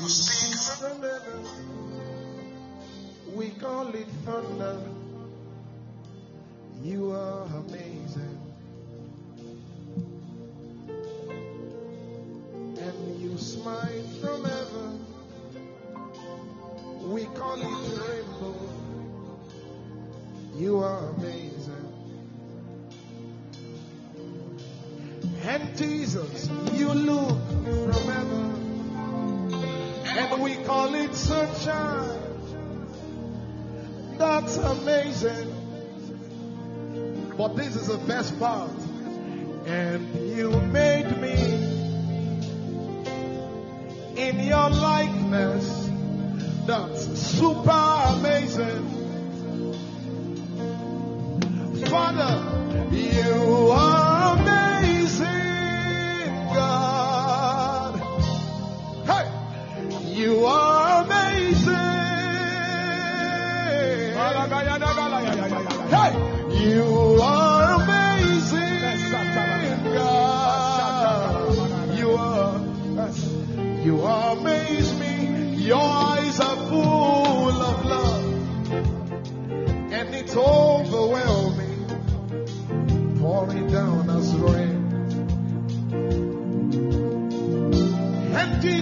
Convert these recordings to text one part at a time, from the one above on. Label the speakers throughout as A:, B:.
A: you speak. We call it thunder. You are amazing. And you smile from heaven. We call it rainbow. You are amazing. And Jesus, you look from heaven. And we call it sunshine. That's amazing. But this is the best part. And you made me in your likeness. That's super amazing. Father, you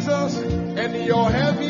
A: Jesus and your heavy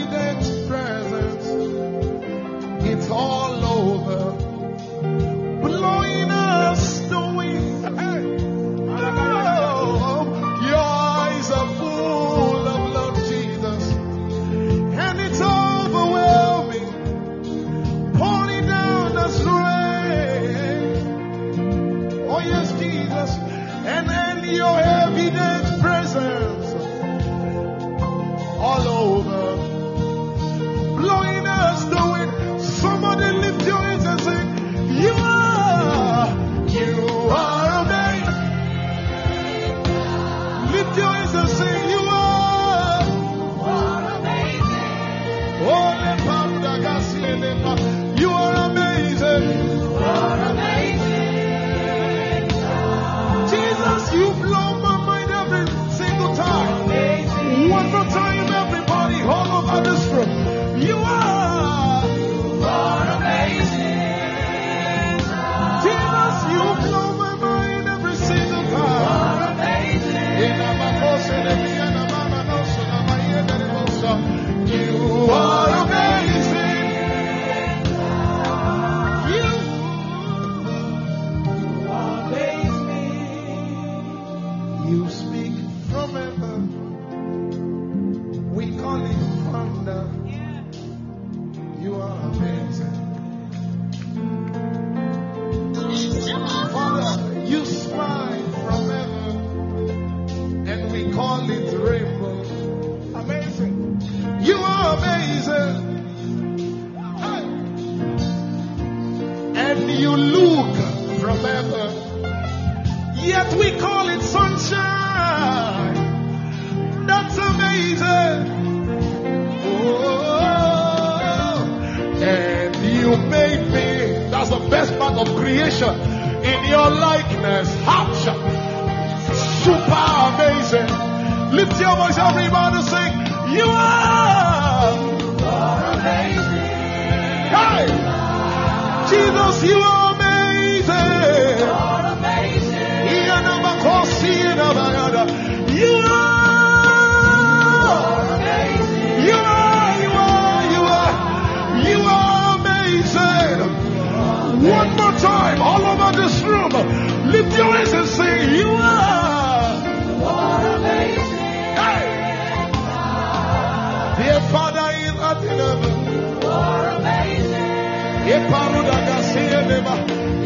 A: Dear Father in heaven, you are amazing.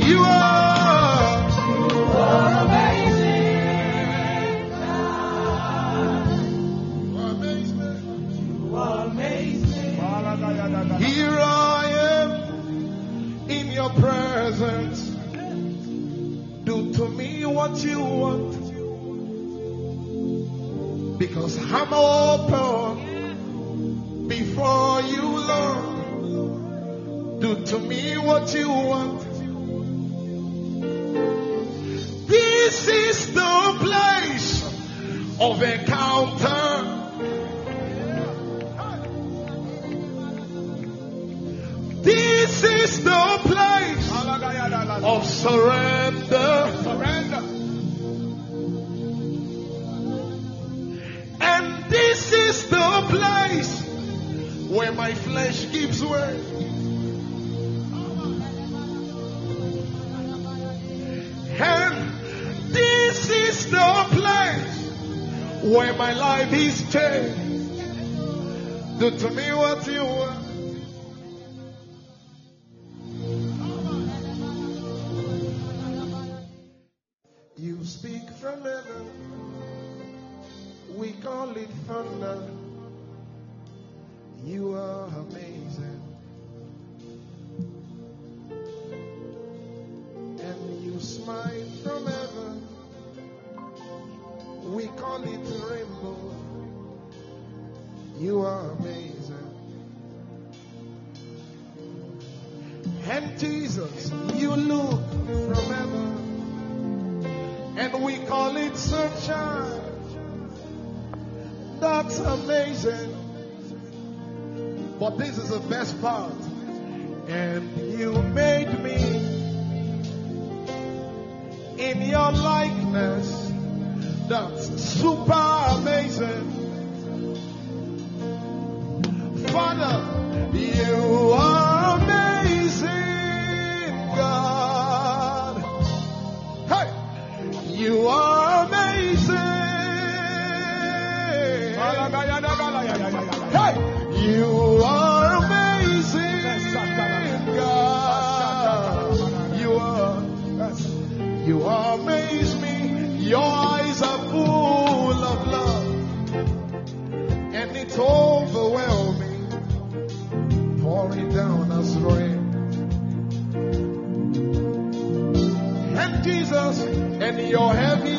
A: You are, You are amazing. Here I am in your presence. Do to me what you want. Because I'm open. to me what you want. This is the place of encounter. This is the place of surrender.
B: Surrender.
A: And this is the place where my flesh gives way. where my life is changed. Do to me what you want. You speak from heaven, we call it thunder. But this is the best part. And you made me in your likeness. That's super amazing. Father, You are amazing, God. You are. You amaze me. Your eyes are full of love, and it's overwhelming, pouring down as rain. And Jesus, and your heavy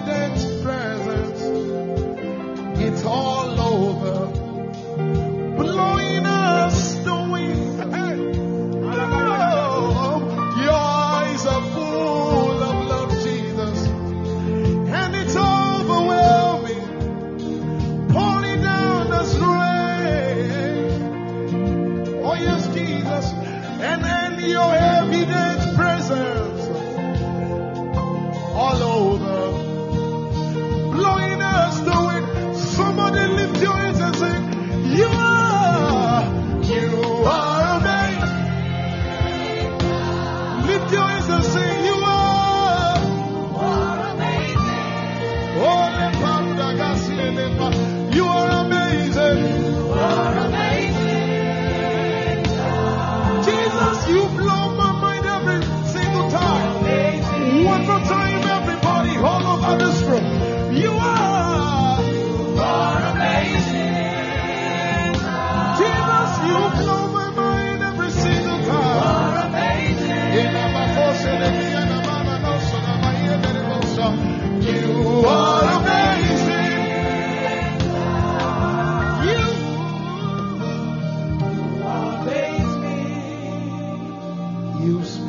A: you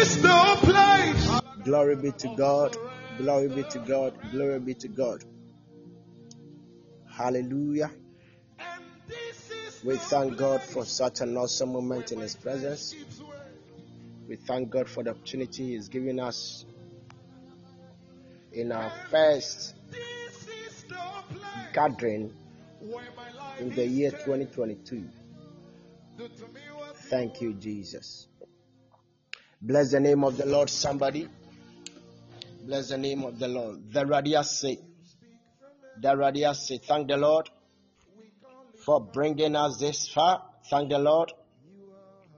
A: is the place.
B: Glory be to God. Glory be to God. Glory be to God. Hallelujah. We thank God for such an awesome moment in His presence. We thank God for the opportunity He's giving us in our first gathering in the year 2022. Thank you, Jesus. Bless the name of the Lord, somebody. Bless the name of the Lord. The radius say, the radius say, thank the Lord for bringing us this far. Thank the Lord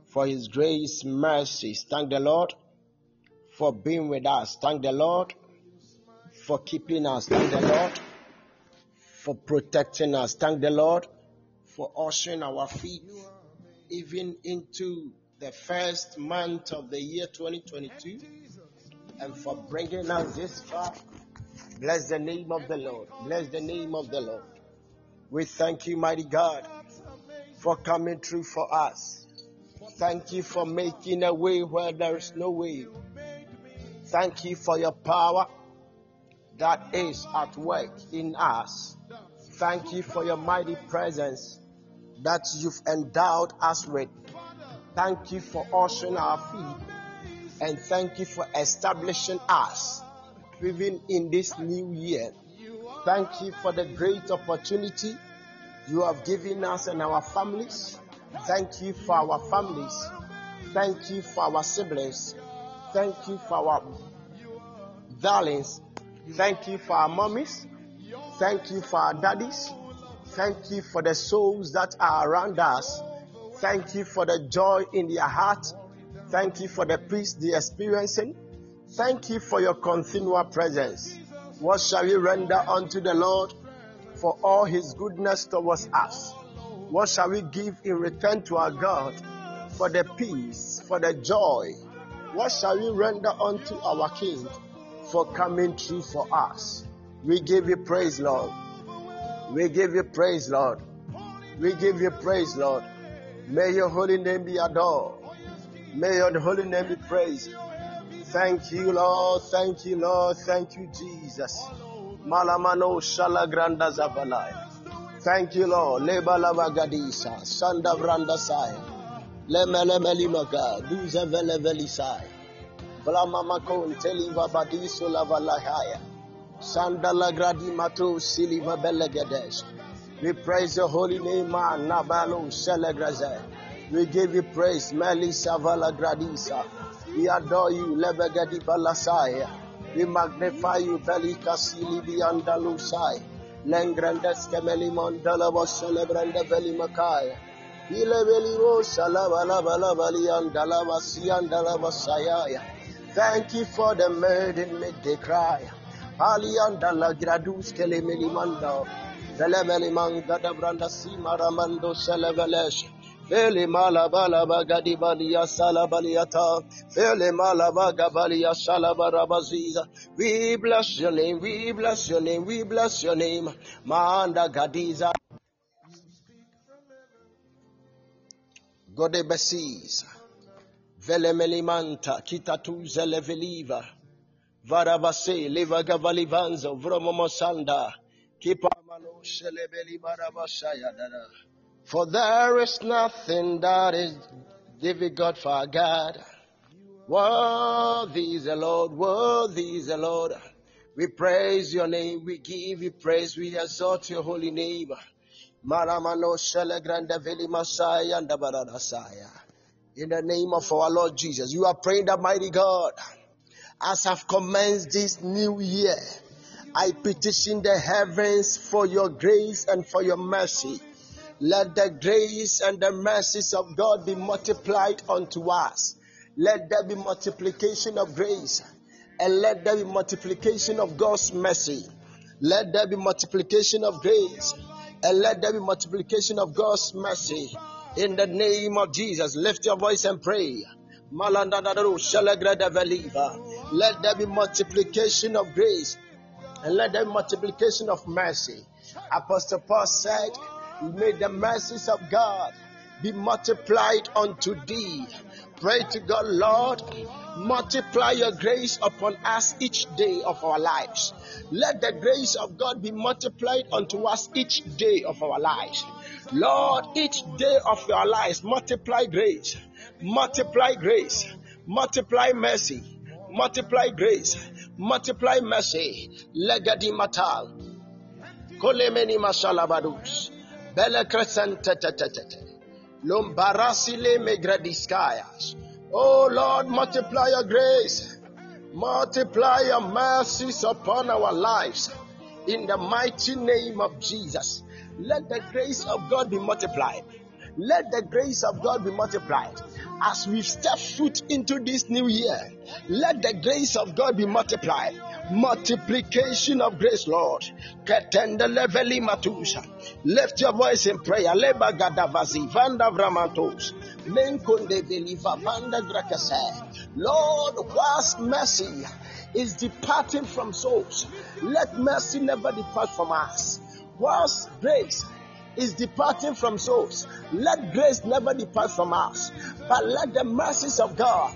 B: for His grace, mercies. Thank the Lord for being with us. Thank the Lord for keeping us. Thank the Lord for protecting us. Thank the Lord for ushering our feet even into the first month of the year 2022 and for bringing us this far. Bless the name of the Lord. Bless the name of the Lord. We thank you, mighty God, for coming through for us. Thank you for making a way where there is no way. Thank you for your power that is at work in us. Thank you for your mighty presence that you've endowed us with. Thank you for ushering our feet. And thank you for establishing us even in this new year. Thank you for the great opportunity you have given us and our families. Thank you for our families. Thank you for our siblings. Thank you for our darlings. Thank you for our mummies. Thank you for our daddies. Thank you for the souls that are around us. Thank you for the joy in their heart. Thank you for the peace they're experiencing. Thank you for your continual presence. What shall we render unto the Lord for all his goodness towards us? What shall we give in return to our God for the peace, for the joy? What shall we render unto our King for coming through for us? We give you praise, Lord. We give you praise, Lord. We give you praise, Lord. May your holy name be adored. May your holy name be praised. Thank you, Lord. Thank you, Lord. Thank you, Jesus. Malamano Shalagranda Zabalaya. Thank you, Lord. Leba lava gadisa. Sanda branda saya. Lemele melimaga. Duze vele velisaya. Blamama kon teliva badiso lavalahaya. Sanda lagradi mato siliva belegedesh. We praise your holy name. Nabalo Selegraze. We give you praise, Meli Savala Gradisa. We adore you, Lebegadi Balasaya. We magnify you, Belika Silibi Andalusai. Lengrandes Kemeli Mondalabo Celebrande Veli Makaya. Ile Velimo Salabalabala Valiandalava Siandalava Sayaya. Thank you for the maiden made they cry. Aliandala Gradus Kelemeli Mando. Velemeli Mangada Branda Simaramando Celevelesh. Fele malabala bagadi balia salabaliata. Fele malabaga balia salabarabaziza. We bless your name, we bless your name, we bless your name. Manda gadiza. Gode besis. Vele melimanta kitatu zele veliva. Varabase leva gavalivanzo vromomosanda. Barabashaya dada. For there is nothing that is difficult for God. Worthy is the Lord, worthy is the Lord. We praise your name, we give you praise, we exalt your holy name. Maramano. In the name of our Lord Jesus, you are praying the mighty God. As I've commenced this new year, I petition the heavens for your grace and for your mercy. Let the grace and the mercies of God be multiplied unto us. Let there be multiplication of grace and let there be multiplication of God's mercy. Let there be multiplication of grace and let there be multiplication of God's mercy. In the name of Jesus, lift your voice and pray. Let there be multiplication of grace and let be multiplication of mercy. Apostle Paul said, May the mercies of God be multiplied unto thee. Pray to God, Lord, multiply your grace upon us each day of our lives. Let the grace of God be multiplied unto us each day of our lives. Lord, each day of our lives, multiply grace, multiply grace, multiply mercy, multiply grace, multiply mercy. Legadi matal. Kolemeni masalabadus. Bele crescente Lombarasile megradiskayas. Oh Lord, multiply your grace, multiply your mercies upon our lives. In the mighty name of Jesus, let the grace of God be multiplied. Let the grace of God be multiplied. As we step foot into this new year, let the grace of God be multiplied multiplication of grace, Lord. Lift your voice in prayer. Leba gadavazi vanda vramantos. Menkonde veliva vanda grakase. Lord, whilst mercy is departing from souls, let mercy never depart from us. Whilst grace is departing from souls, let grace never depart from us. But let the mercies of God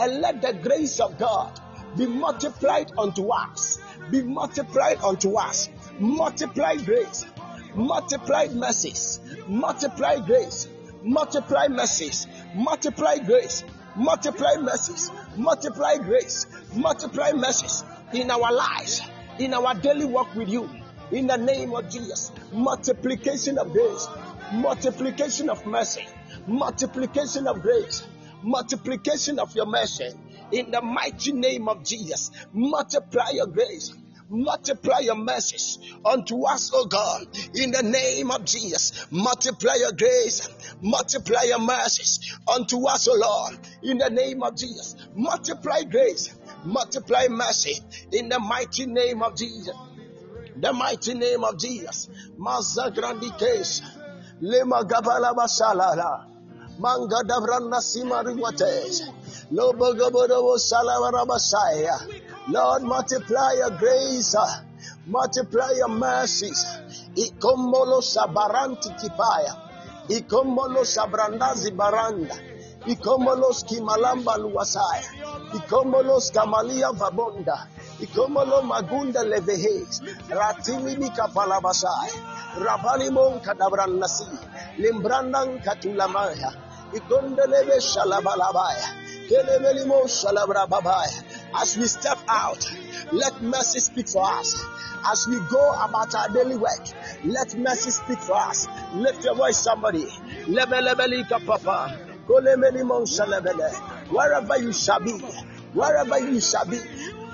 B: and let the grace of God be multiplied unto us. Be multiplied unto us. Multiply grace. Multiply mercies. Multiply grace. Multiply mercies. Multiply grace. Multiply mercies. Multiply grace. Multiply mercies in our lives, in our daily walk with you. In the name of Jesus. Multiplication of grace. Multiplication of mercy. Multiplication of grace. Multiplication of your mercy in the mighty name of Jesus. Multiply your grace. Multiply your mercies unto us, oh God, in the name of Jesus. Multiply your grace, multiply your mercies unto us, oh Lord, in the name of Jesus. Multiply grace, multiply mercy in the mighty name of Jesus. The mighty name of Jesus. Mazagrandi case. Lema gabala basalala. Manga davrana simari wates. Lord, multiply your grace, multiply your mercies. Ikomolo sabaranti kipaya. Ikomolo sabrandazi baranda. Ikomolos kimalamba luwasaya. Ikomolos kamalia vabonda. Ikomolo magunda levehes. Ratimi nikapalabasaya. Rabani mon kadabran nasi. Limbrandang katulamaya. Shalabalabaya. As we step out, let mercy speak for us. As we go about our daily work, let mercy speak for us. Lift your voice, somebody. Wherever you shall be, wherever you shall be,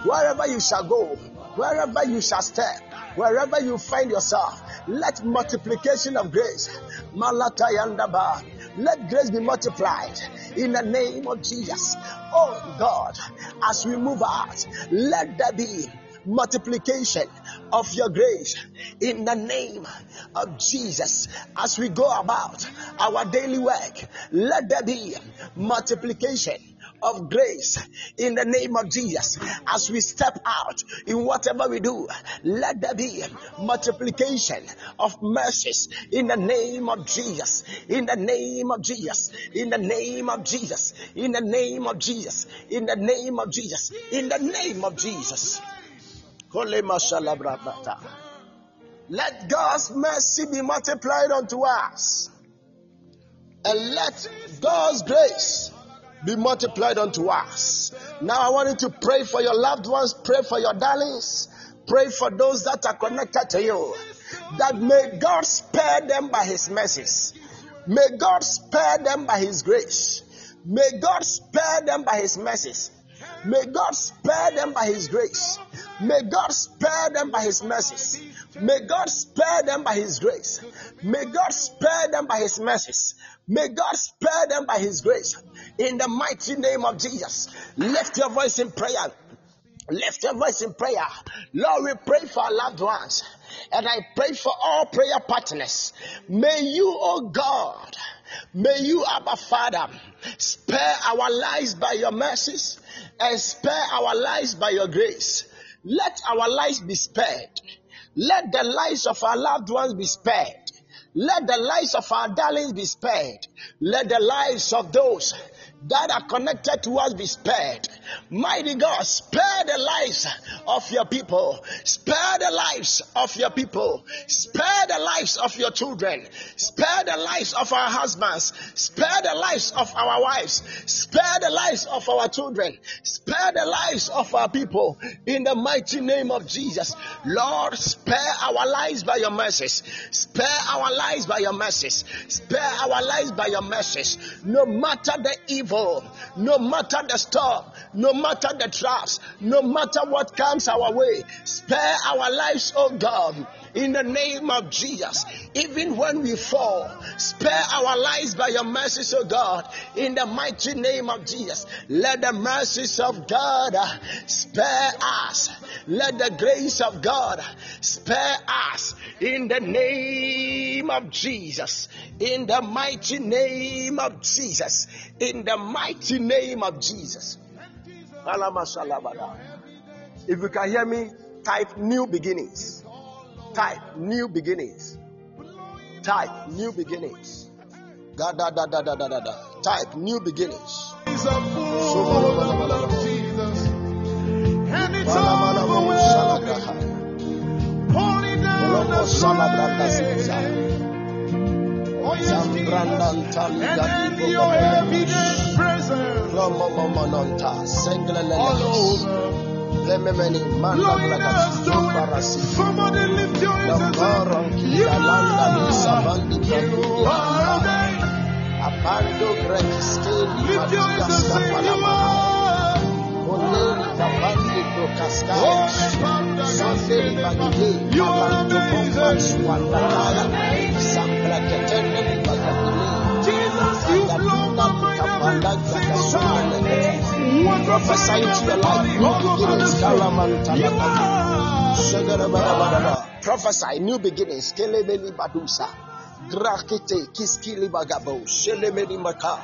B: wherever you shall go, wherever you shall step, wherever you find yourself, let multiplication of grace. Malatayandaba let grace be multiplied in the name of Jesus. Oh God, as we move out, let there be multiplication of your grace in the name of Jesus. As we go about our daily work, let there be multiplication of grace in the name of Jesus. As we step out in whatever we do, let there be multiplication of mercies in the name of Jesus. In the name of Jesus. In the name of Jesus. In the name of Jesus. In the name of Jesus. In the name of Jesus. Let God's mercy be multiplied unto us. And let God's grace be multiplied unto us. Now I want you to pray for your loved ones, pray for your darlings, pray for those that are connected to you. That may God spare them by his mercies. May God spare them by his grace. May God spare them by his mercies. May God spare them by his grace. May God spare them by his mercies. May God spare them by his grace. May God spare them by his mercies. May God spare them by his grace. In the mighty name of Jesus, lift your voice in prayer. Lift your voice in prayer. Lord, we pray for our loved ones. And I pray for all prayer partners. May you, oh God, may you, Abba Father, spare our lives by your mercies and spare our lives by your grace. Let our lives be spared. Let the lives of our loved ones be spared. Let the lives of our darlings be spared. Let the lives of those that are connected to us be spared. Mighty God, spare the lives of your people. Spare the lives of your people. Spare the lives of your children. Spare the lives of our husbands. Spare the lives of our wives. Spare the lives of our children. Spare the lives of our people. In the mighty name of Jesus. Lord, spare our lives by your mercies. Spare our lives by your mercies. Spare our lives by your mercies. No matter the evil, no matter the storm, no matter the traps, no matter what comes our way, spare our lives, oh God in the name of Jesus. Even when we fall, spare our lives by your mercies, oh God, in the mighty name of Jesus. Let the mercies of God spare us. Let the grace of God spare us in the name of Jesus. In the mighty name of Jesus. In the mighty name of Jesus. If you can hear me, type new beginnings. Type new beginnings. Type new beginnings. Da da da da da da da. Type new beginnings.
A: He's a full of Jesus. And it's overwhelming. Pouring down the strength. Oh And then your evident presence all over. Blowing us to it. Somebody lift your hands and say, oh, You are, you are there. Lift your hands and say, You are. You are amazing. Jesus, you blow my mind every single time.
B: Prophesy to your life. New beginnings. Karamantalaba. Prophesy new beginnings. Kelebeli badusa. Drakete kiskili bagabo. Shelemeli maka.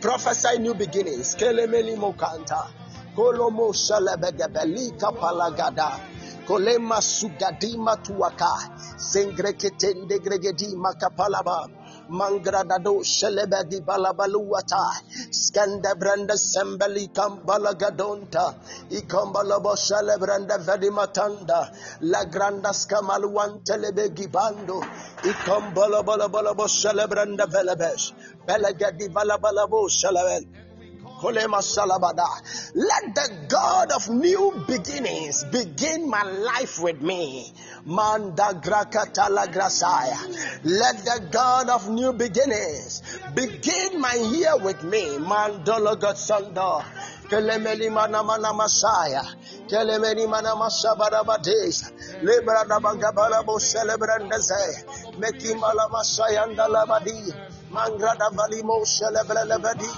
B: Prophesy new beginnings. Kelemeli mokanta. Kolomo shalebegabeli kapalagada. Kolema sugadima tuaka. Sengreketende gregedima kapalaba. Mangradado Shelebedi Balabaluata. Skanda Branda Sembeli Kambala Gadonta. Ikambalabo Shelebranda Vedimatanda. La Granda Skamaluan Telebegi Bando Ikambala Balabalabo Shelebranda Velebesh. Belegadi Balabalabo Shelebel. Let the God of new beginnings begin my life with me. Manda grakatala. Let the God of new beginnings begin my year with me. Mandolo Gotsando. Kelemeli mana mana masaya. Kelemeli mana masabarabades. Libra da bagabala bo celebrandeze. Mekimala masaya ndalabadi. Mangrada valimo celebrelebadi.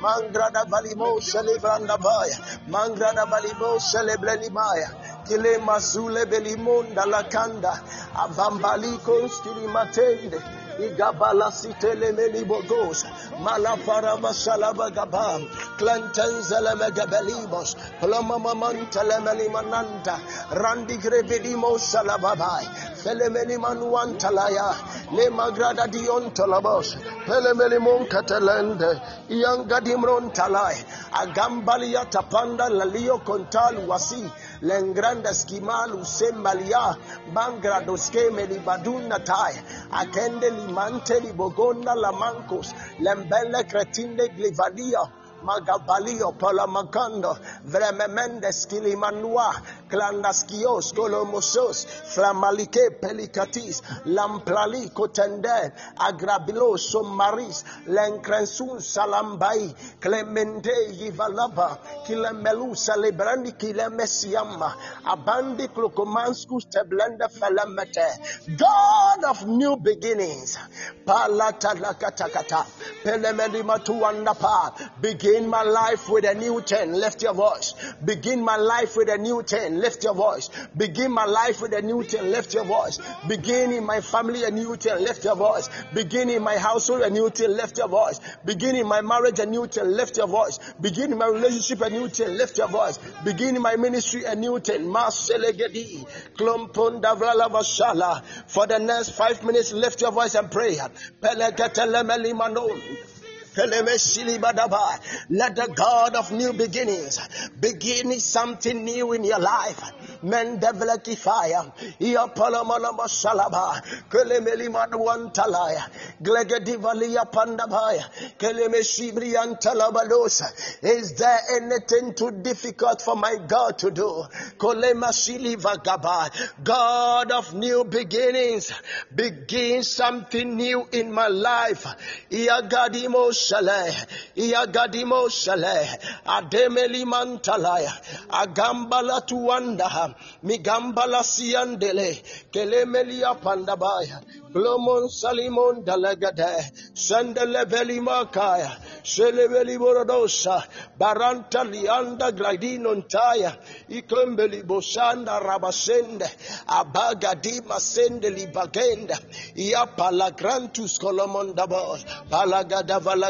B: Mangrada valimo celebranda baya. Mangrada valimo celebrelimaya. Kile masule belimonda la kanda. Avambaliko stili matende. Igabala sitele meli bogos. Malafara masalaba gabam. Clanton zeleme gabelibos. Plomama mantele meli mananta. Randi grevedimo salababai. Felemeli manuan talaya. Le magrada dion tolabos. Felemeli mon catalende. Ianga dimron talai. Agambalia tapanda lalio kontalu wasi. Lengranda skimalu sembalia. Bangrado skeme libaduna tai. Akende limante libogonda lamancos. Lembele cretinde glivadia. Magabalio Palamacando, Vrememendes Kilimanua, Clandaskios, Colomosos, Flamalike Pelicatis, Lamplali Cotende, Agrabilo Somaris, Lencrensun Salambai, Clemente Yivalaba, Kilemelu Celebrandi Kilemesiama, Abandi Clocomanscus Teblenda Felamete, God of new beginnings, Palata Lakatakata, Pelemedimatu Andapa, begin Begin my life with a new 10. Lift your voice. Begin my life with a new 10. Lift your voice. Begin my life with a new 10. Lift your voice. Begin in my family a new 10. Lift your voice. Begin in my household a new 10. Lift your voice. Begin in my marriage a new 10. Lift your voice. Begin in my relationship a new 10. Lift your voice. Begin in my ministry a new 10. Maselegedi. Klompunda Vashala. For the next five minutes, lift your voice and pray. Let the God of new beginnings begin something new in your life. Men develop fire. Ia palamalama salaba. Kelemeli maduan talaya. Glegedivalia pandabaya. Keleme shibrian talabadosa. Is there anything too difficult for my God to do? Kolema siliva gaba. God of new beginnings. Begin something new in my life. Ia gadimo shale, Iagadimo shale, Ademeli mantalaya, Agambala tuanda, Migambala siandele, Kelemelia pandabaya, Glomon Salimon Dalagade, Sandeleveli Makaya, Seleveli Borodosa, Baranta Lianda Gladinon Taya, Ikembeli Bosanda Rabasende, Abagadi Masendeli Bagenda, Iapala Grantus Colomondabos, Palagada Valaga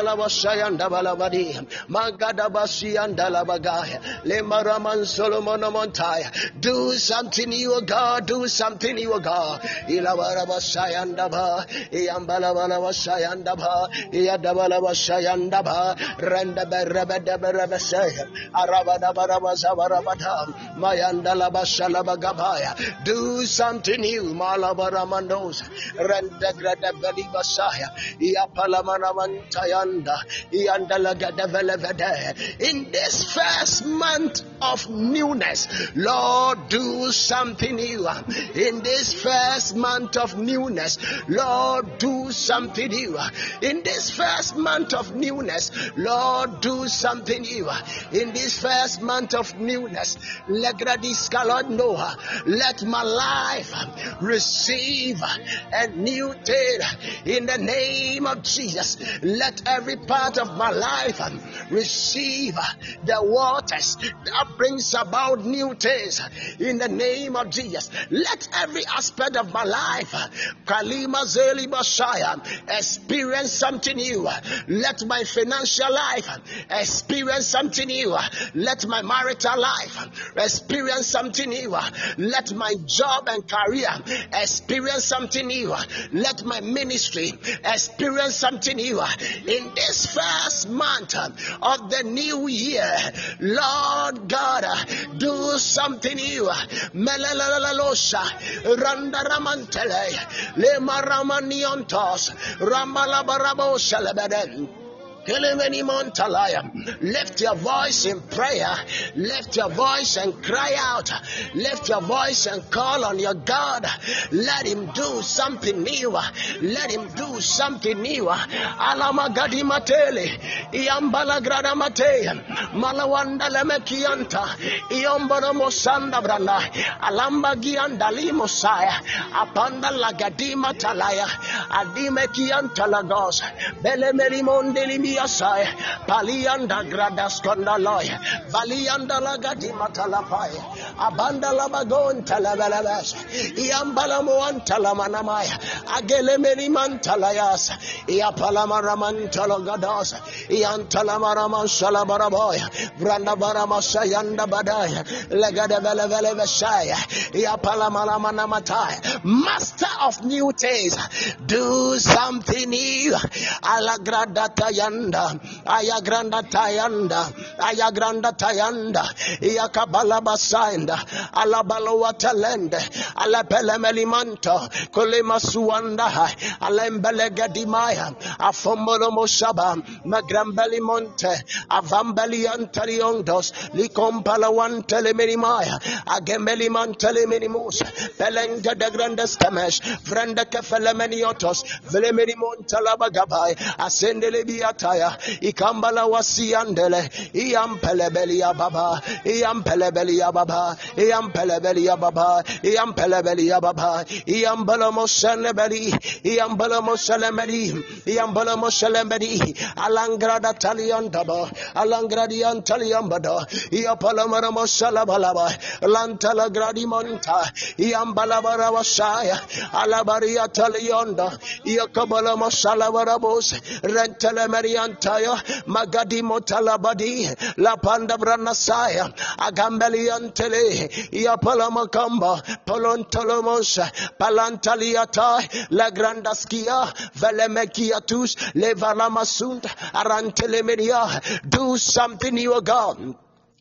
B: Iagabalaba Sayandabalabadi, Magadaba Siandalabagaya, Lemaraman Solomon Montaya, do something new, God, do something new, God, Ilabaraba Sayan. Sayandaba, Yambalabala Sayandaba, Yadabala Sayandaba, Renda Berabeda Berabasaya, Arabada Barabazavaravata, Mayandala Basalabagabaya, do something new, Malabaramanos, Renda Grada In this first month of newness, Lord, do something new, in this first month of newness, Lord, do something new. In this first month of newness, Lord, do something new. In this first month of newness, let my life receive a new day in the name of Jesus. Let every part of my life receive the waters brings about new things in the name of Jesus. Let every aspect of my life Kalima Zeli Messiah experience something new. Let my financial life experience something new. Let my marital life experience something new. Let my job and career experience something new. Let my ministry experience something new. In this first month of the new year, Lord God, do something new. Melalalosha, Randa Ramantele, Le maramaniantos, ramalabarabo shalabeden. Lift your voice in prayer. Lift your voice and cry out. Lift your voice and call on your God. Let Him do something new. Let Him do something new. Alamagadi matele. Iambala grada mate. Malawanda lemekianta. Iombara mosanda branda. Alamba gianda limosaya. Apanda lagadima talaya. Adime kianta lagos. Bele merimondeli Valiasai, Palianda Gradas Kondaloy, Valianda Lagati Matalapai, Abanda Labagon Talabalabas, Iambalamuan Talamanamaya, Agelemeni Mantalayas, Iapalamaraman Talagadas, Iantalamaraman Salabaraboy, Branda Baramasayanda Badaya, Legada Vele Vesaya, Iapalamanamanamatai, Master of new things, do something new. Alagrada Tayanda, Ayagranda Tayanda, Ayagranda Tayanda, Iakabala Basanda, Alabaloa Talende, Alapelemelimanta, Kolemasuanda, Alembelegedimaya, Afomolo Mosaba, Magrambeli Monte, Avambeli Antaliondos, Licompalawan Teleminimaya, Agemeli Manteleminimus, Belenga de Grandes Temesh, Vrenda Kefelemenios, Velemini Montalabagabai, Ascendele Biataya, Ikambala Wasiandele, Iam Pelebelia Baba, Iam Pelebelia Baba, Iam Pelebelia Baba, Iam Pelebelia Baba, Iam Balamosanebeli, Iam Balamosalemedi, Iam Balamosalemedi, Alangrada Taliandaba, Alangradian Taliambada, Iapalamaramo Lantala Gradimonta, Iam Balabara Wasaya, Alabaria Talionda, Masalabarabos, Rentele Mariantaya, Magadi Motalabadi, La Panda Branasaya, Agambelian Tele, Iapalamakamba, Polontolomos, Palantaliata, La Grandaskia, Velemekiatus, Levalamasund, Arantelemeria, do something you are God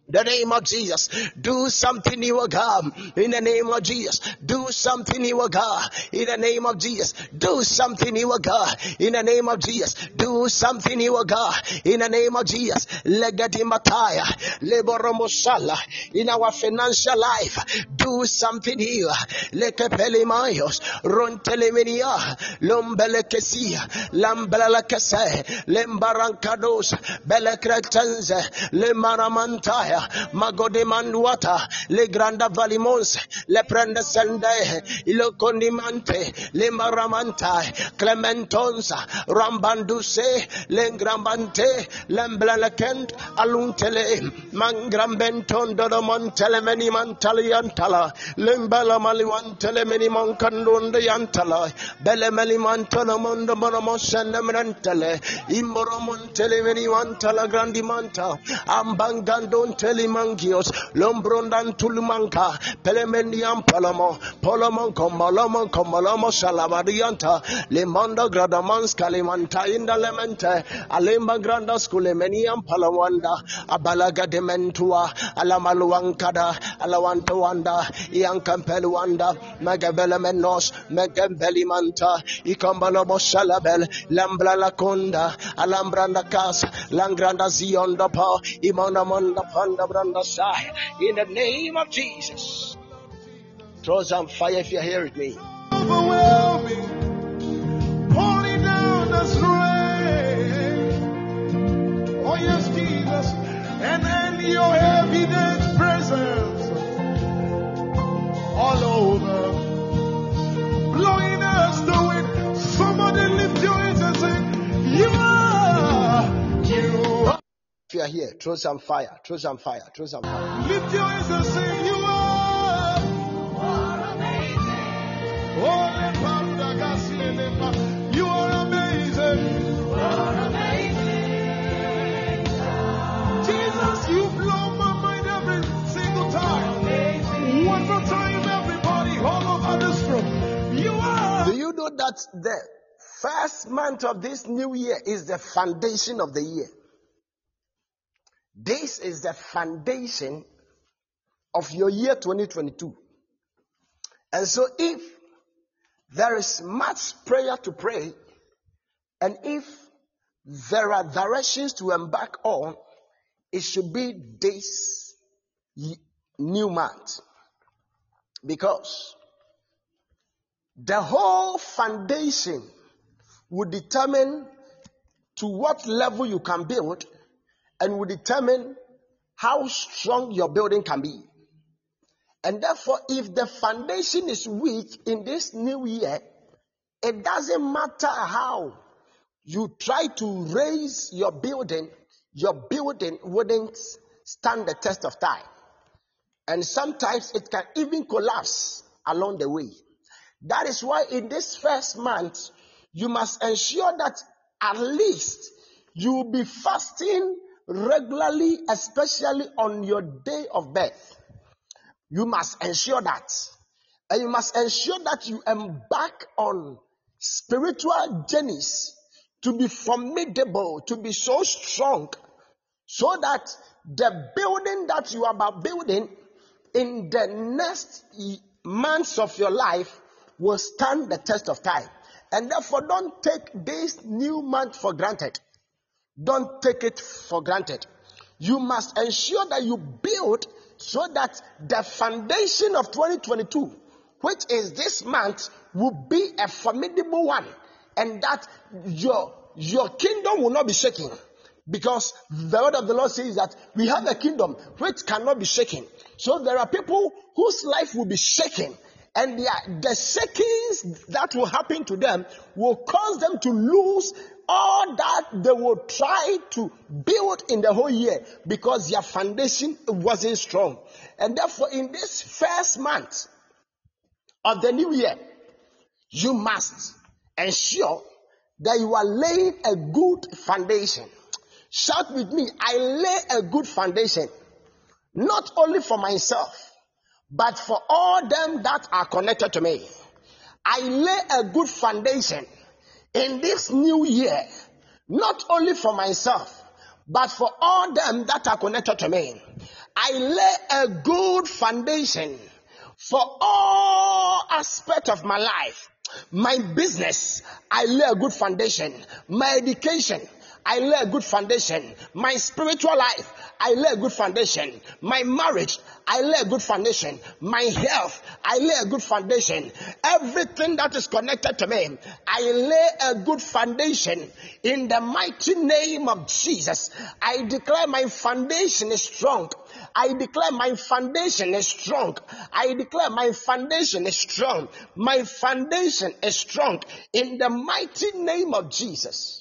B: the name of Jesus. Do something new, God. In the name of Jesus. Do something new, God. In the name of Jesus. Do something new, God. In the name of Jesus. Do something new, God. In the name of Jesus. Legati Mataya. Leboromosala. In our financial life. Do something new. Lekepele mayos. Rontelemenia. Lombelekesia. Lambelekese. Lembarankados. Belekretenze. Lemaramantaya. Magode Manduata, Le Granda Valimons, Le Prende Sende, Il Condimante, Le Maramanta, Clementonsa, Rambanduse, Le Grambante, Lemblelekent, Aluntele, Mangrambenton, Dodomontele, Meni Mantaliantala, Limbela Maliwantele, Meni Mancandunde Yantala, Bele Melimantana Mondo Monomos and Emerentele, Imboromontele, Meni Wantala Grandimanta, Ambangandon telimangios lombrondan tulumanka pelemendian palamo polomon komolomon komolomo salabadianta lemanda gradamans kalimanta inda lemente alemba granda skulemenian palamwanda abalaga dementua alamaluankada alawantawanda iankampeluanda megabelemenos megembelimanta ikambalomo salabel lambla lakonda alambranda kas langranda zionda pa imonamanda in the name of Jesus. Throw some fire if you hear me.
A: Oh yes, Jesus, and then your evident presence all over, blowing us the wind. Somebody lift your hands and say, "You are, you are."
B: If you are here, throw some fire, throw some fire, throw some fire.
A: Lift your hands and say, You are. Gasilepa. You are amazing. You are amazing Jesus, you blow my mind every single time. One more time, everybody, all over this room. You are.
B: Do you know that the first month of this new year is the foundation of the year? This is the foundation of your year 2022. And so if there is much prayer to pray, and if there are directions to embark on, it should be this new month. Because the whole foundation will determine to what level you can build and will determine how strong your building can be. And therefore, if the foundation is weak in this new year, it doesn't matter how you try to raise your building, your building wouldn't stand the test of time. And sometimes it can even collapse along the way. That is why in this first month, you must ensure that at least you will be fasting regularly, especially on your day of birth. You must ensure that. And you must ensure that you embark on spiritual journeys to be formidable, to be so strong, so that the building that you are about building in the next months of your life will stand the test of time. And therefore, don't take this new month for granted. Don't take it for granted. You must ensure that you build so that the foundation of 2022, which is this month, will be a formidable one and that your, your kingdom will not be shaken. Because the word of the Lord says that we have a kingdom which cannot be shaken. So there are people whose life will be shaken and the, the shakings that will happen to them will cause them to lose all that they will try to build in the whole year because their foundation wasn't strong. And therefore, in this first month of the new year, you must ensure that you are laying a good foundation. Shout with me, I lay a good foundation, not only for myself, but for all them that are connected to me. I lay a good foundation in this new year, not only for myself, but for all them that are connected to me. I lay a good foundation for all aspects of my life. My business, I lay a good foundation. My education, I lay a good foundation. My spiritual life, I lay a good foundation. My marriage, I lay a good foundation. My health, I lay a good foundation. Everything that is connected to me, I lay a good foundation in the mighty name of Jesus. I declare my foundation is strong. I declare my foundation is strong. I declare my foundation is strong. My foundation is strong in the mighty name of Jesus.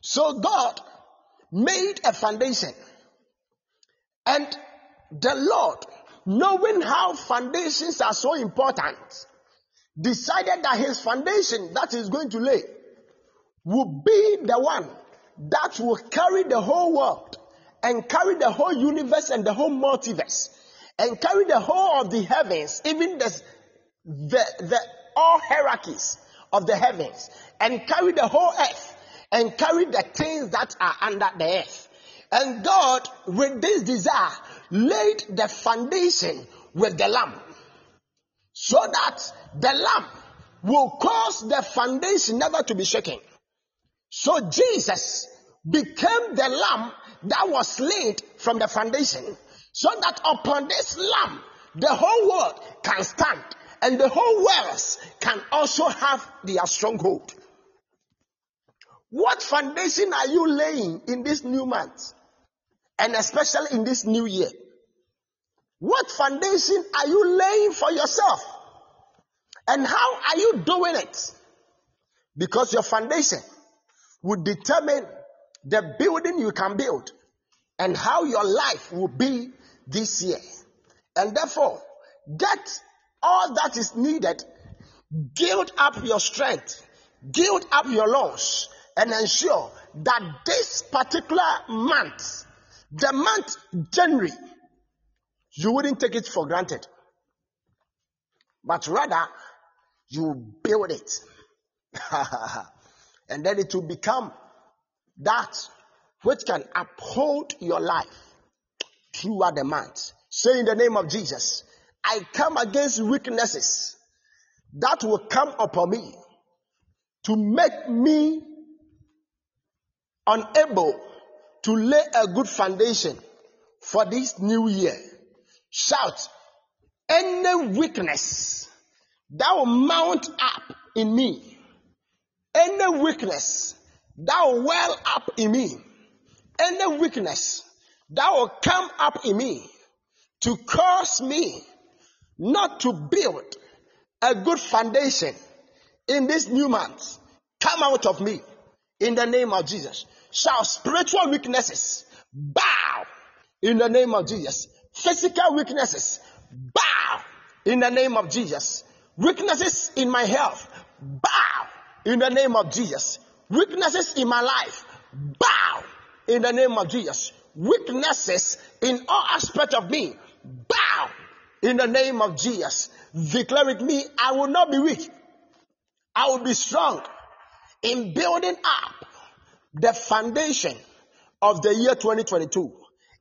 B: So God made a foundation. And the Lord, knowing how foundations are so important, decided that his foundation that he's going to lay will be the one that will carry the whole world and carry the whole universe and the whole multiverse and carry the whole of the heavens, even the, the, the all hierarchies of the heavens and carry the whole earth and carry the things that are under the earth. And God, with this desire, laid the foundation with the lamb so that the lamb will cause the foundation never to be shaken. So Jesus became the lamb that was laid from the foundation so that upon this lamb the whole world can stand and the whole world can also have their stronghold. What foundation are you laying in this new month? And especially in this new year? What foundation are you laying for yourself? And how are you doing it? Because your foundation will determine the building you can build and how your life will be this year. And therefore, get all that is needed, build up your strength, build up your lungs, and ensure that this particular month, the month January, you wouldn't take it for granted, but rather you build it. and then it will become that which can uphold your life throughout the month. Say in the name of Jesus, I come against weaknesses that will come upon me to make me unable to lay a good foundation for this new year. Shout, any weakness that will mount up in me, any weakness that will well up in me, any weakness that will come up in me to cause me not to build a good foundation in this new month, come out of me in the name of Jesus. Shall spiritual weaknesses bow in the name of Jesus. Physical weaknesses bow in the name of Jesus. Weaknesses in my health bow in the name of Jesus. Weaknesses in my life bow in the name of Jesus. Weaknesses in all aspects of me bow in the name of Jesus. Declare with me, I will not be weak. I will be strong in building up the foundation of the year 2022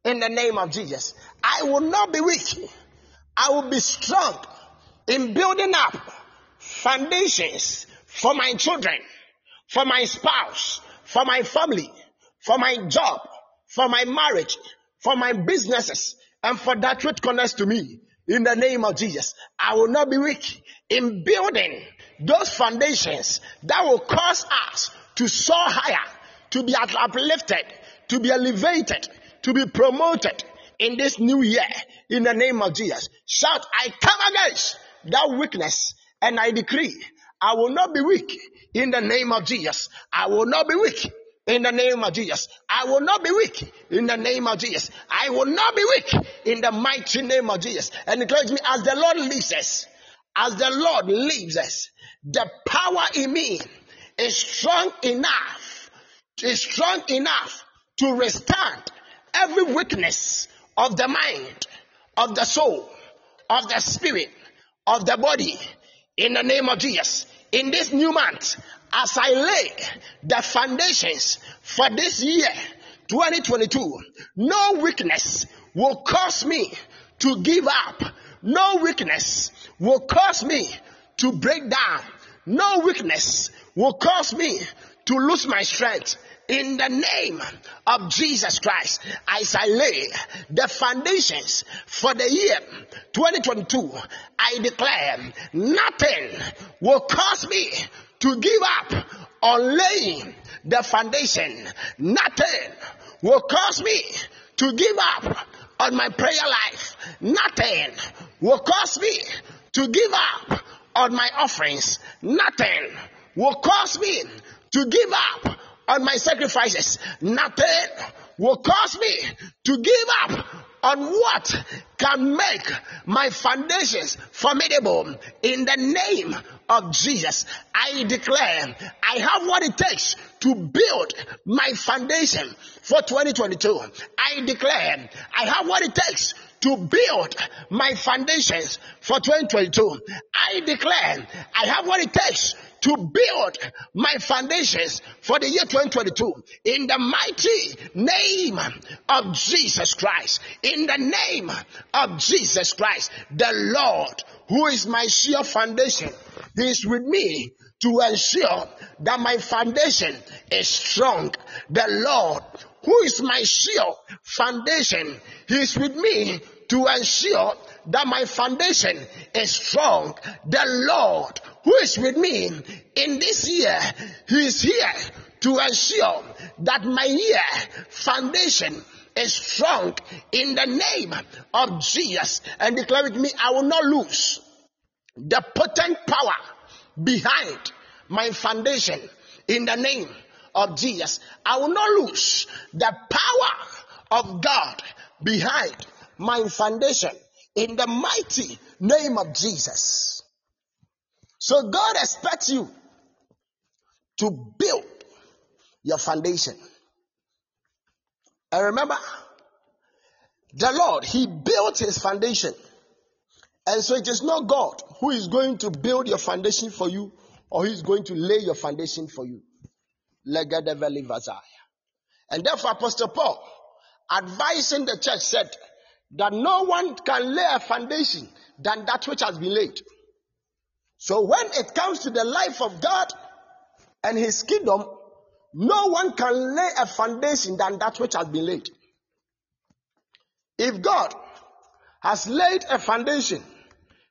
B: in the name of Jesus. I will not be weak. I will be strong in building up foundations for my children, for my spouse, for my family, for my job, for my marriage, for my businesses, and for that which connects to me. In the name of Jesus, I will not be weak in building those foundations that will cause us to soar higher, to be uplifted, to be elevated, to be promoted in this new year. In the name of Jesus, shout, I come against that weakness and I decree I will not be weak in the name of Jesus. I will not be weak in the name of Jesus. I will not be weak in the name of Jesus. I will not be weak in the mighty name of Jesus. And it me as the Lord lives us, as the Lord lives us, the power in me is strong enough, is strong enough to withstand every weakness of the mind, of the soul, of the spirit, of the body, in the name of Jesus. In this new month, as I lay the foundations for this year, 2022, no weakness will cause me to give up. No weakness will cause me to break down. No weakness will cause me to lose my strength in the name of Jesus Christ as I lay the foundations for the year 2022 I declare nothing will cause me to give up on laying the foundation. Nothing will cause me to give up on my prayer life. Nothing will cause me to give up on my offerings. Nothing will cause me to give up on my sacrifices. Nothing will cause me to give up on what can make my foundations formidable in the name of Jesus. I declare I have what it takes to build my foundation for 2022. I declare I have what it takes to build my foundations for 2022. I declare I have what it takes to build my foundations for the year 2022 in the mighty name of Jesus Christ. In the name of Jesus Christ, the Lord, who is my sure foundation, is with me to ensure that my foundation is strong. The Lord, who is my sure foundation, He is with me to ensure that my foundation is strong. The Lord who is with me in this year, He is here to ensure that my year foundation is strong in the name of Jesus. And declare with me, I will not lose the potent power behind my foundation in the name of Jesus. I will not lose the power of God behind my foundation in the mighty name of Jesus. So God expects you to build your foundation. And remember, the Lord, He built His foundation. And so it is not God who is going to build your foundation for you or He's going to lay your foundation for you. And therefore, Apostle Paul, advising the church, said, that no one can lay a foundation than that which has been laid. So when it comes to the life of God and his kingdom, no one can lay a foundation than that which has been laid. If God has laid a foundation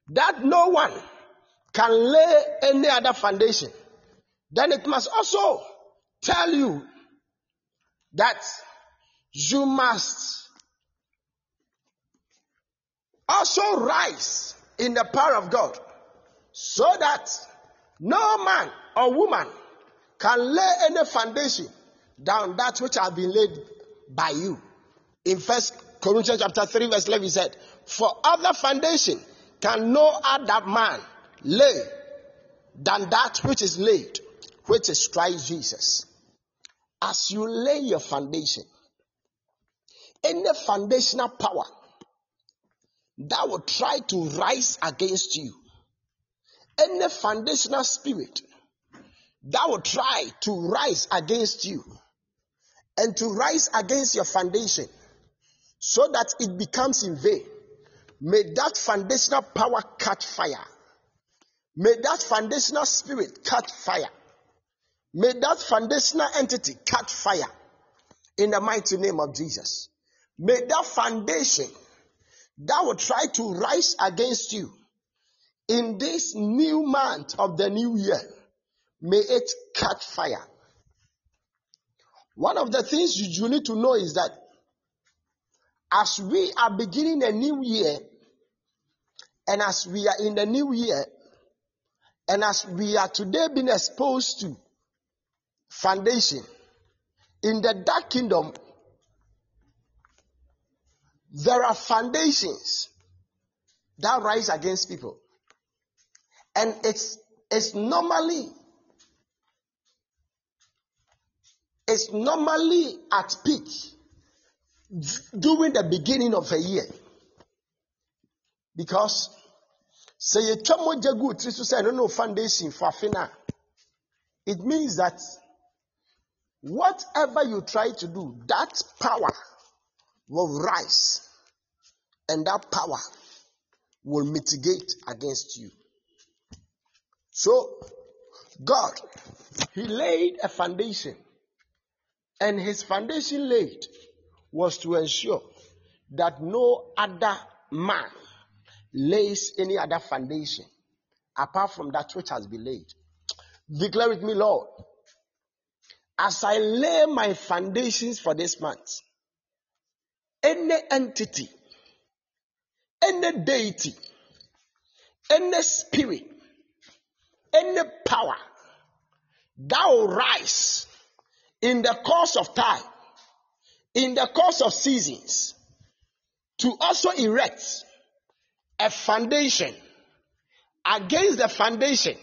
B: that no one can lay any other foundation, then it must also tell you that you must also rise in the power of God, so that no man or woman can lay any foundation down that which has been laid by you. In First Corinthians chapter 3, verse 11, he said, For other foundation can no other man lay than that which is laid, which is Christ Jesus. As you lay your foundation, any foundational power that will try to rise against you, any foundational spirit that will try to rise against you and to rise against your foundation so that it becomes in vain, may that foundational power catch fire. May that foundational spirit catch fire. May that foundational entity catch fire in the mighty name of Jesus. May that foundation that will try to rise against you in this new month of the new year, may it catch fire. One of the things you need to know is that as we are beginning a new year, and as we are in the new year, and as we are today being exposed to foundation in the dark kingdom, there are foundations that rise against people. And it's, it's normally, it's normally at peak during the beginning of a year. Because sɛ yɛtwa mogya gu tiri so sɛ ɛno no foundation for afina it means that whatever you try to do that power will rise and that power will mitigate against you so god he laid a foundation and his foundation laid was to ensure that no other man lays any other foundation apart from that which has been laid. Declare with me, Lord, as I lay my foundations for this month, any entity, any deity, any spirit, any power that will rise in the course of time, in the course of seasons, to also erect a foundation against the foundation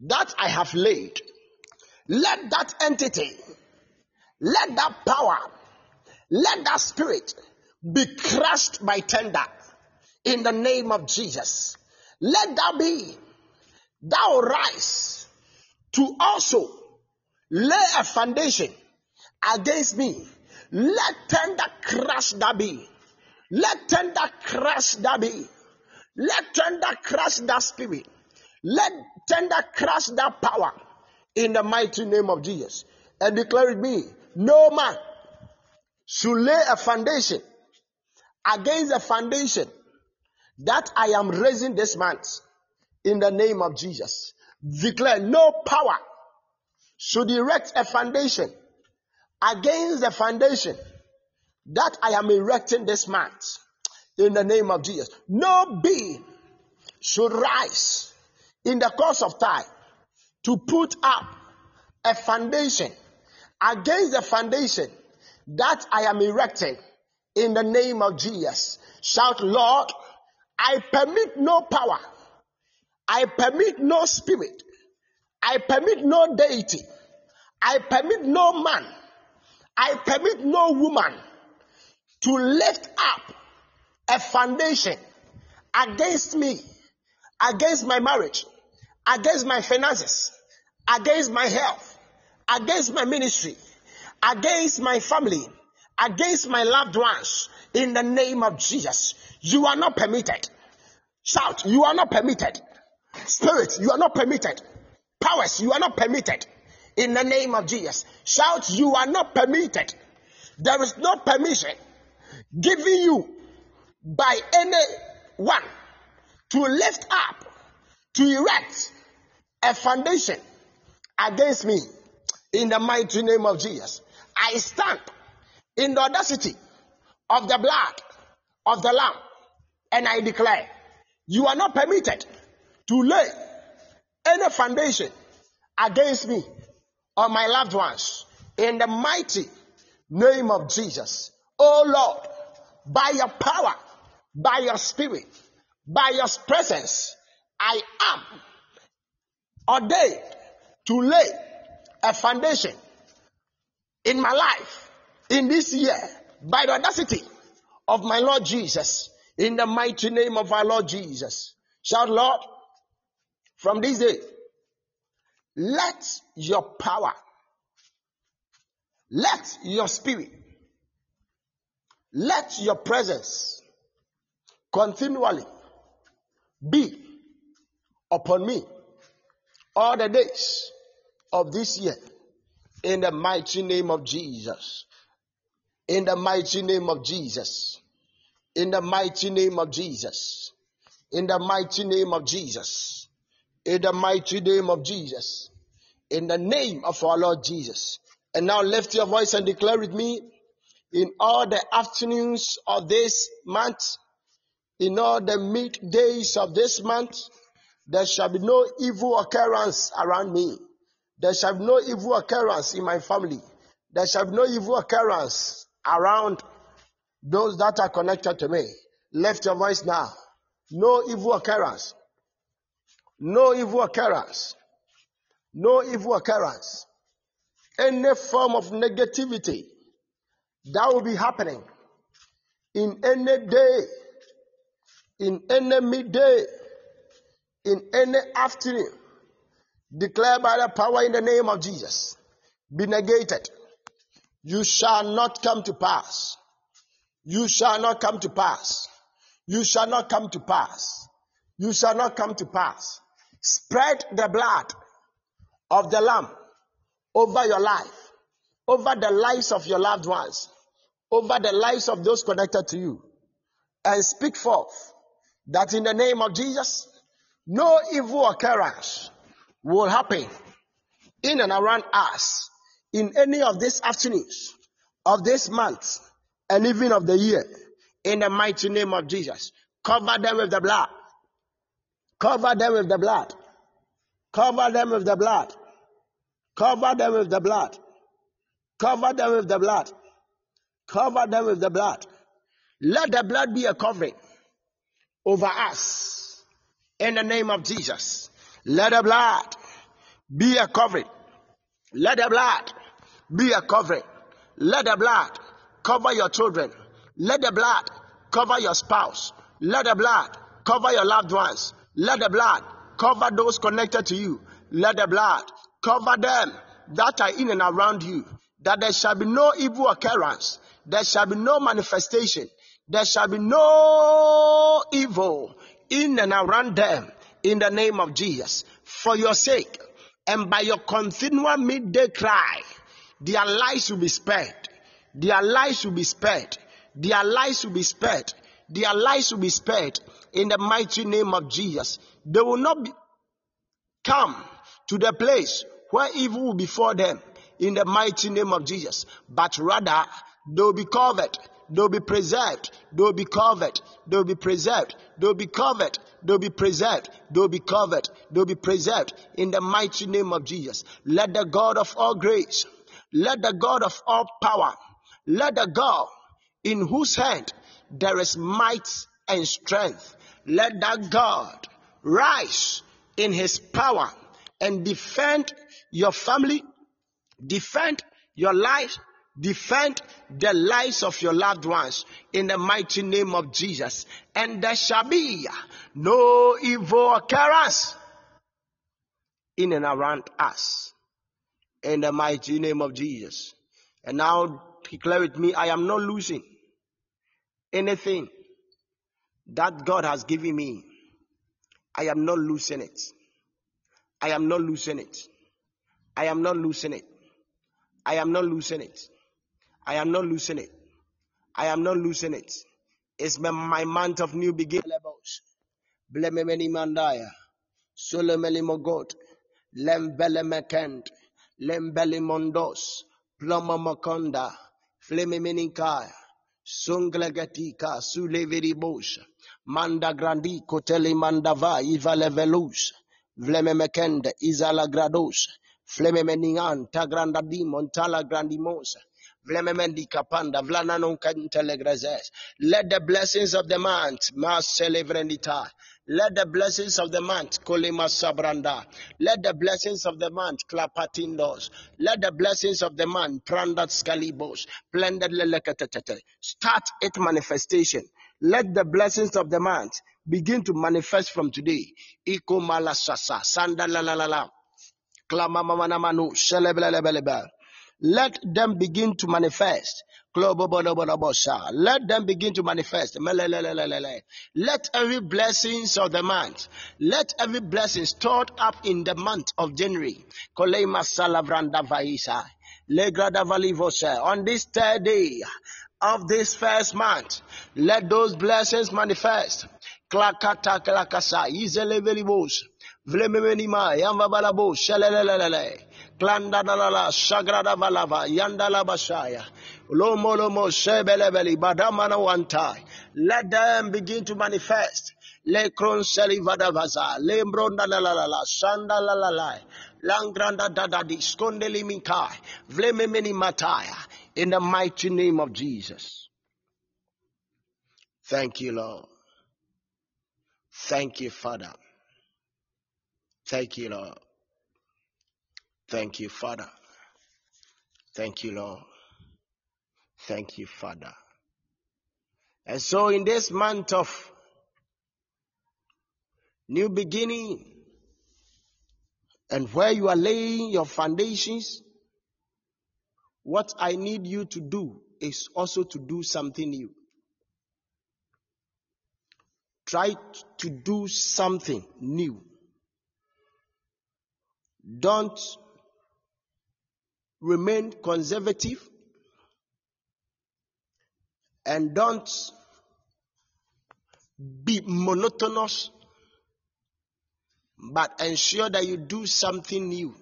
B: that I have laid. Let that entity, let that power, let that spirit be crushed by tender in the name of Jesus. Let that be thou rise to also lay a foundation against me. Let tender crush that be. Let tender crush that be. Let tender crush that spirit. Let tender crush that power in the mighty name of Jesus. And declare it me, no man should lay a foundation against the foundation that I am raising this month in the name of Jesus. Declare no power should erect a foundation against the foundation that I am erecting this month in the name of Jesus. No being should rise in the course of time to put up a foundation against the foundation that I am erecting in the name of Jesus. Shout, Lord, I permit no power. I permit no spirit. I permit no deity. I permit no man. I permit no woman to lift up a foundation against me, against my marriage, against my finances, against my health, against my ministry, against my family, against my loved ones, in the name of Jesus. You are not permitted. Shout, you are not permitted. Spirit, you are not permitted. Powers, you are not permitted. In the name of Jesus. Shout, you are not permitted. There is no permission given you by anyone to lift up, to erect a foundation against me in the mighty name of Jesus. I stand in the audacity of the blood of the Lamb and I declare You are not permitted to lay any foundation against me or my loved ones in the mighty name of Jesus. Oh Lord, by your power, by your spirit, by your presence, I am ordained to lay a foundation in my life in this year by the audacity of my Lord Jesus in the mighty name of our Lord Jesus. Shout, Lord, from this day, let your power, let your spirit, let your presence continually be upon me all the days of this year in the mighty name of Jesus. In the mighty name of Jesus. In the mighty name of Jesus. In the mighty name of Jesus. In the mighty name of Jesus. In the name of our Lord Jesus. And now lift your voice and declare with me in all the afternoons of this month, in all the middays of this month, there shall be no evil occurrence around me. There shall be no evil occurrence in my family. There shall be no evil occurrence around those that are connected to me. Lift your voice now. No evil occurrence. No evil occurrence. No evil occurrence. Any form of negativity that will be happening in any day, in any midday, in any afternoon, declared by the power in the name of Jesus, be negated. You shall not come to pass. You shall not come to pass. You shall not come to pass. You shall not come to pass. Spread the blood of the Lamb over your life, over the lives of your loved ones, over the lives of those connected to you, and speak forth that in the name of Jesus, no evil occurrence will happen in and around us in any of these afternoons of this month and even of the year in the mighty name of Jesus. Cover them with the blood. Cover them with the blood. Cover them with the blood. Cover them with the blood. Cover them with the blood. Cover them with the blood. Let the blood be a covering over us in the name of Jesus. Let the blood be a covering. Let the blood be a covering. Let the blood cover your children. Let the blood cover your spouse. Let the blood cover your loved ones. Let the blood cover those connected to you. Let the blood cover them that are in and around you. That there shall be no evil occurrence. There shall be no manifestation. There shall be no evil in and around them in the name of Jesus. For your sake and by your continual midday cry, their lives will be spared. Their lives will be spared. Their lives will be spared. Their lives will be spared in the mighty name of Jesus. They will not be, come to the place where evil will befall them in the mighty name of Jesus, but rather they will be covered They'll be preserved. They'll be covered. They'll be preserved. They'll be covered. They'll be preserved. They'll be covered. They'll be preserved in the mighty name of Jesus. Let the God of all grace, let the God of all power, let the God in whose hand there is might and strength, let that God rise in his power and defend your family, defend your life, Defend the lives of your loved ones in the mighty name of Jesus. And there shall be no evil occurrence in and around us in the mighty name of Jesus. And now declare with me, I am not losing anything that God has given me. I am not losing it. I am not losing it. I am not losing it. I am not losing it. I am not losing it. I am not losing it. It's my month of new beginning levels. Blememeni mandaya. Solemeli mogot. Lembele mekend. Lembele mondos. Ploma makonda. Flememeninkaya. Sunglegatika suleveribosha. Manda grandi kotele mandava ivalevelus. Vlememekende izala grados. Flememeningan tagranda dimon tala grandimosa. Vlememendi kapanda vlananon kantelegrazes. Let the blessings of the month mas celebrendita. Let the blessings of the month, Kolima Sabranda. Let the blessings of the month, Klapatindos. Let the blessings of the month, Prandat Scalibos. Blended Start its manifestation. Let the blessings of the month begin to manifest from today. Iko Malasasa. Sanda la la la la. Klamamamanu. Let them begin to manifest. Let them begin to manifest. Let every blessings of the month, let every blessing stored up in the month of January. On this third day of this first month, let those blessings manifest. Klandadalala, Sagrada Valava, Yandala Basaya, Lomo Lomo Sebelebeli, Badamana Wantai. Let them begin to manifest. Le Kron Selivadavaza, Lembronda la la la la, Sanda la la la, Langranda Dadadi, Skondeli Minkai, Vlememeni Mataya, in the mighty name of Jesus. Thank you, Lord. Thank you, Father. Thank you, Lord. Thank you, Father. Thank you, Lord. Thank you, Father. And so, in this month of new beginning, and where you are laying your foundations, what I need you to do is also to do something new. Try to do something new. Don't remain conservative and don't be monotonous, but ensure that you do something new.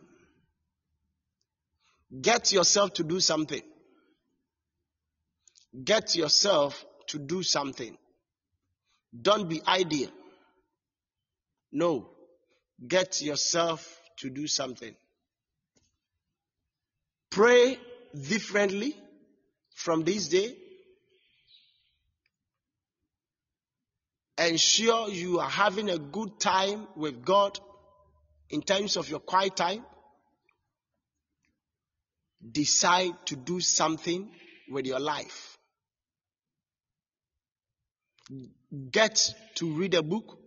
B: Get yourself to do something. Get yourself to do something. Don't be idle. No. Get yourself to do something. Pray differently from this day. Ensure you are having a good time with God in terms of your quiet time. Decide to do something with your life. Get to read a book.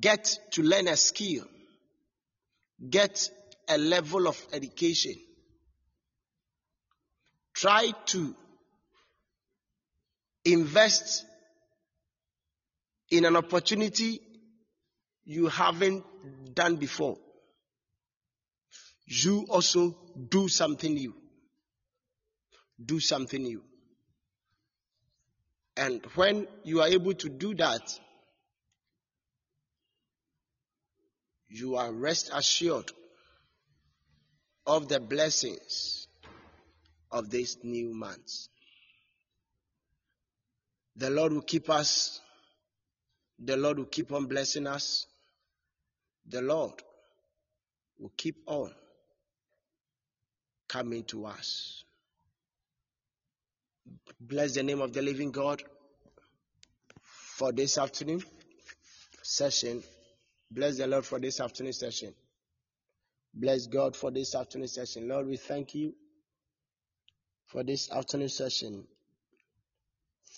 B: Get to learn a skill. Get a level of education try to invest in an opportunity you haven't done before. You also do something new. Do something new. And when you are able to do that, you are rest assured of the blessings of this new month. The Lord will keep us. The Lord will keep on blessing us. The Lord will keep on coming to us. Bless the name of the living God for this afternoon session. Bless the Lord for this afternoon session. Bless God for this afternoon session. Lord, we thank you for this afternoon session.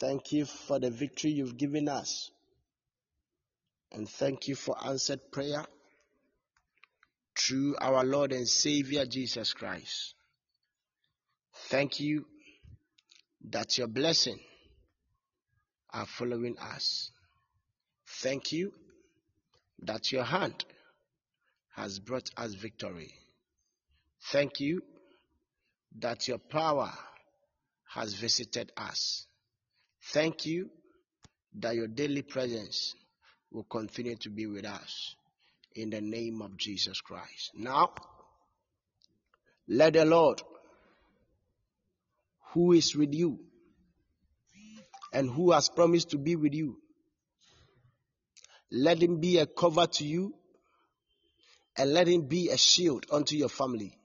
B: Thank you for the victory you've given us. And thank you for answered prayer through our Lord and Savior Jesus Christ. Thank you that your blessing are following us. Thank you that your hand has brought us victory. Thank you that your power has visited us. Thank you that your daily presence will continue to be with us in the name of Jesus Christ. Now, let the Lord, who is with you, and who has promised to be with you. Let him be a cover to you and let him be a shield unto your family.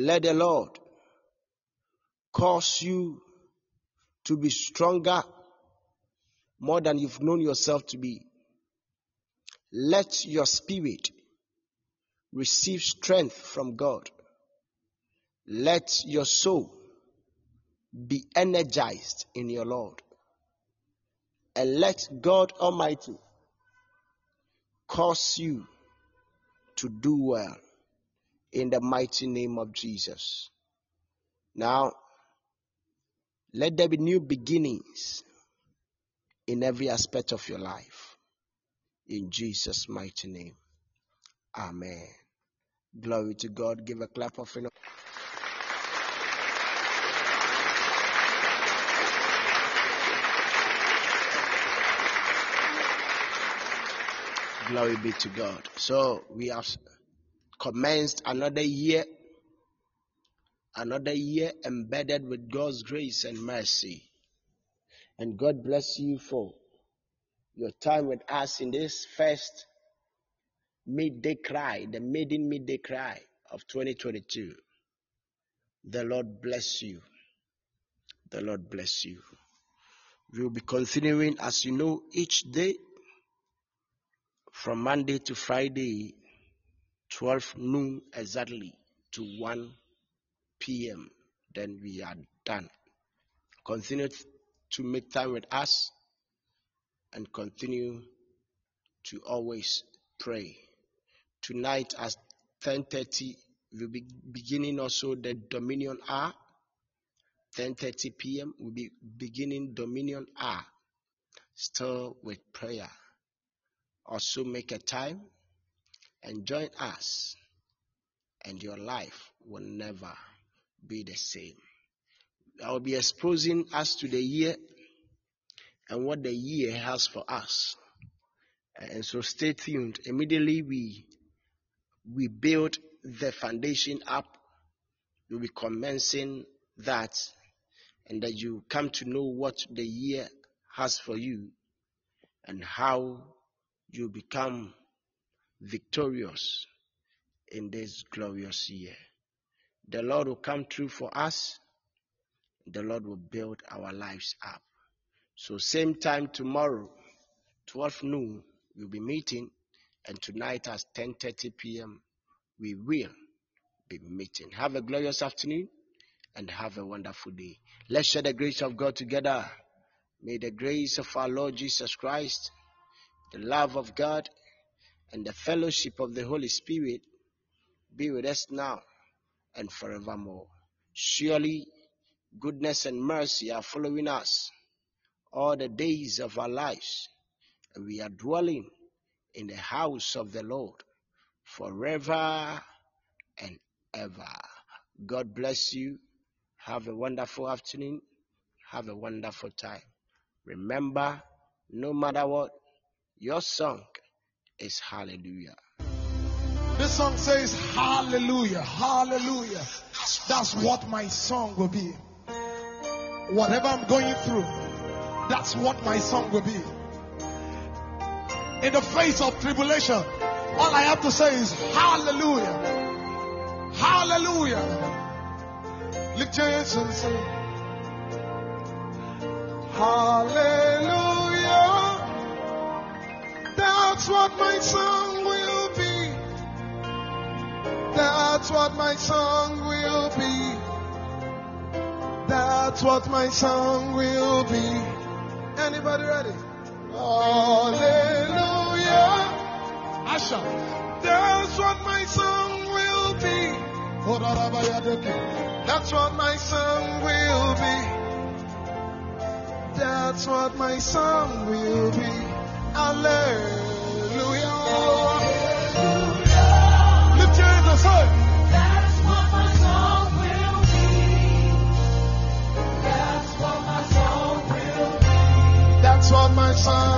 B: Let the Lord cause you to be stronger more than you've known yourself to be. Let your spirit receive strength from God. Let your soul be energized in your Lord. And let God Almighty cause you to do well in the mighty name of Jesus. Now, let there be new beginnings in every aspect of your life. In Jesus' mighty name. Amen. Glory to God. Give a clap of you Glory be to God. So we have commenced another year, another year embedded with God's grace and mercy. And God bless you for your time with us in this first midday cry, the maiden midday cry of 2022. The Lord bless you. The Lord bless you. We'll be continuing, as you know, each day from Monday to Friday, 12 noon exactly to 1 p.m. Then we are done. Continue to make time with us and continue to always pray. Tonight at 10:30 we'll be beginning also the Dominion hour. 10:30 p.m. we'll be beginning Dominion hour. Still with prayer also make a time and join us, and your life will never be the same. I will be exposing us to the year and what the year has for us. And so stay tuned. Immediately we we build the foundation up, we'll be commencing that, and that you come to know what the year has for you and how you become victorious in this glorious year. The Lord will come through for us. The Lord will build our lives up. So same time tomorrow, 12 noon, we'll be meeting, and tonight at 10:30 p.m. we will be meeting. Have a glorious afternoon and have a wonderful day. Let's share the grace of God together. May the grace of our Lord Jesus Christ the love of God, and the fellowship of the Holy Spirit be with us now and forevermore. Surely, goodness and mercy are following us all the days of our lives, and we are dwelling in the house of the Lord forever and ever. God bless you. Have a wonderful afternoon. Have a wonderful time. Remember, no matter what, your song is Hallelujah.
A: This song says Hallelujah, Hallelujah. That's what my song will be. Whatever I'm going through, that's what my song will be. In the face of tribulation, all I have to say is Hallelujah, Hallelujah. Lift your hands and say Hallelujah. That's what my song will be. That's what my song will be. That's what my song will be. Anybody ready? Hallelujah. Asha. That's what my song will be. That's what my song will be. That's what my song will be. Hallelujah. Lift
C: That's what my song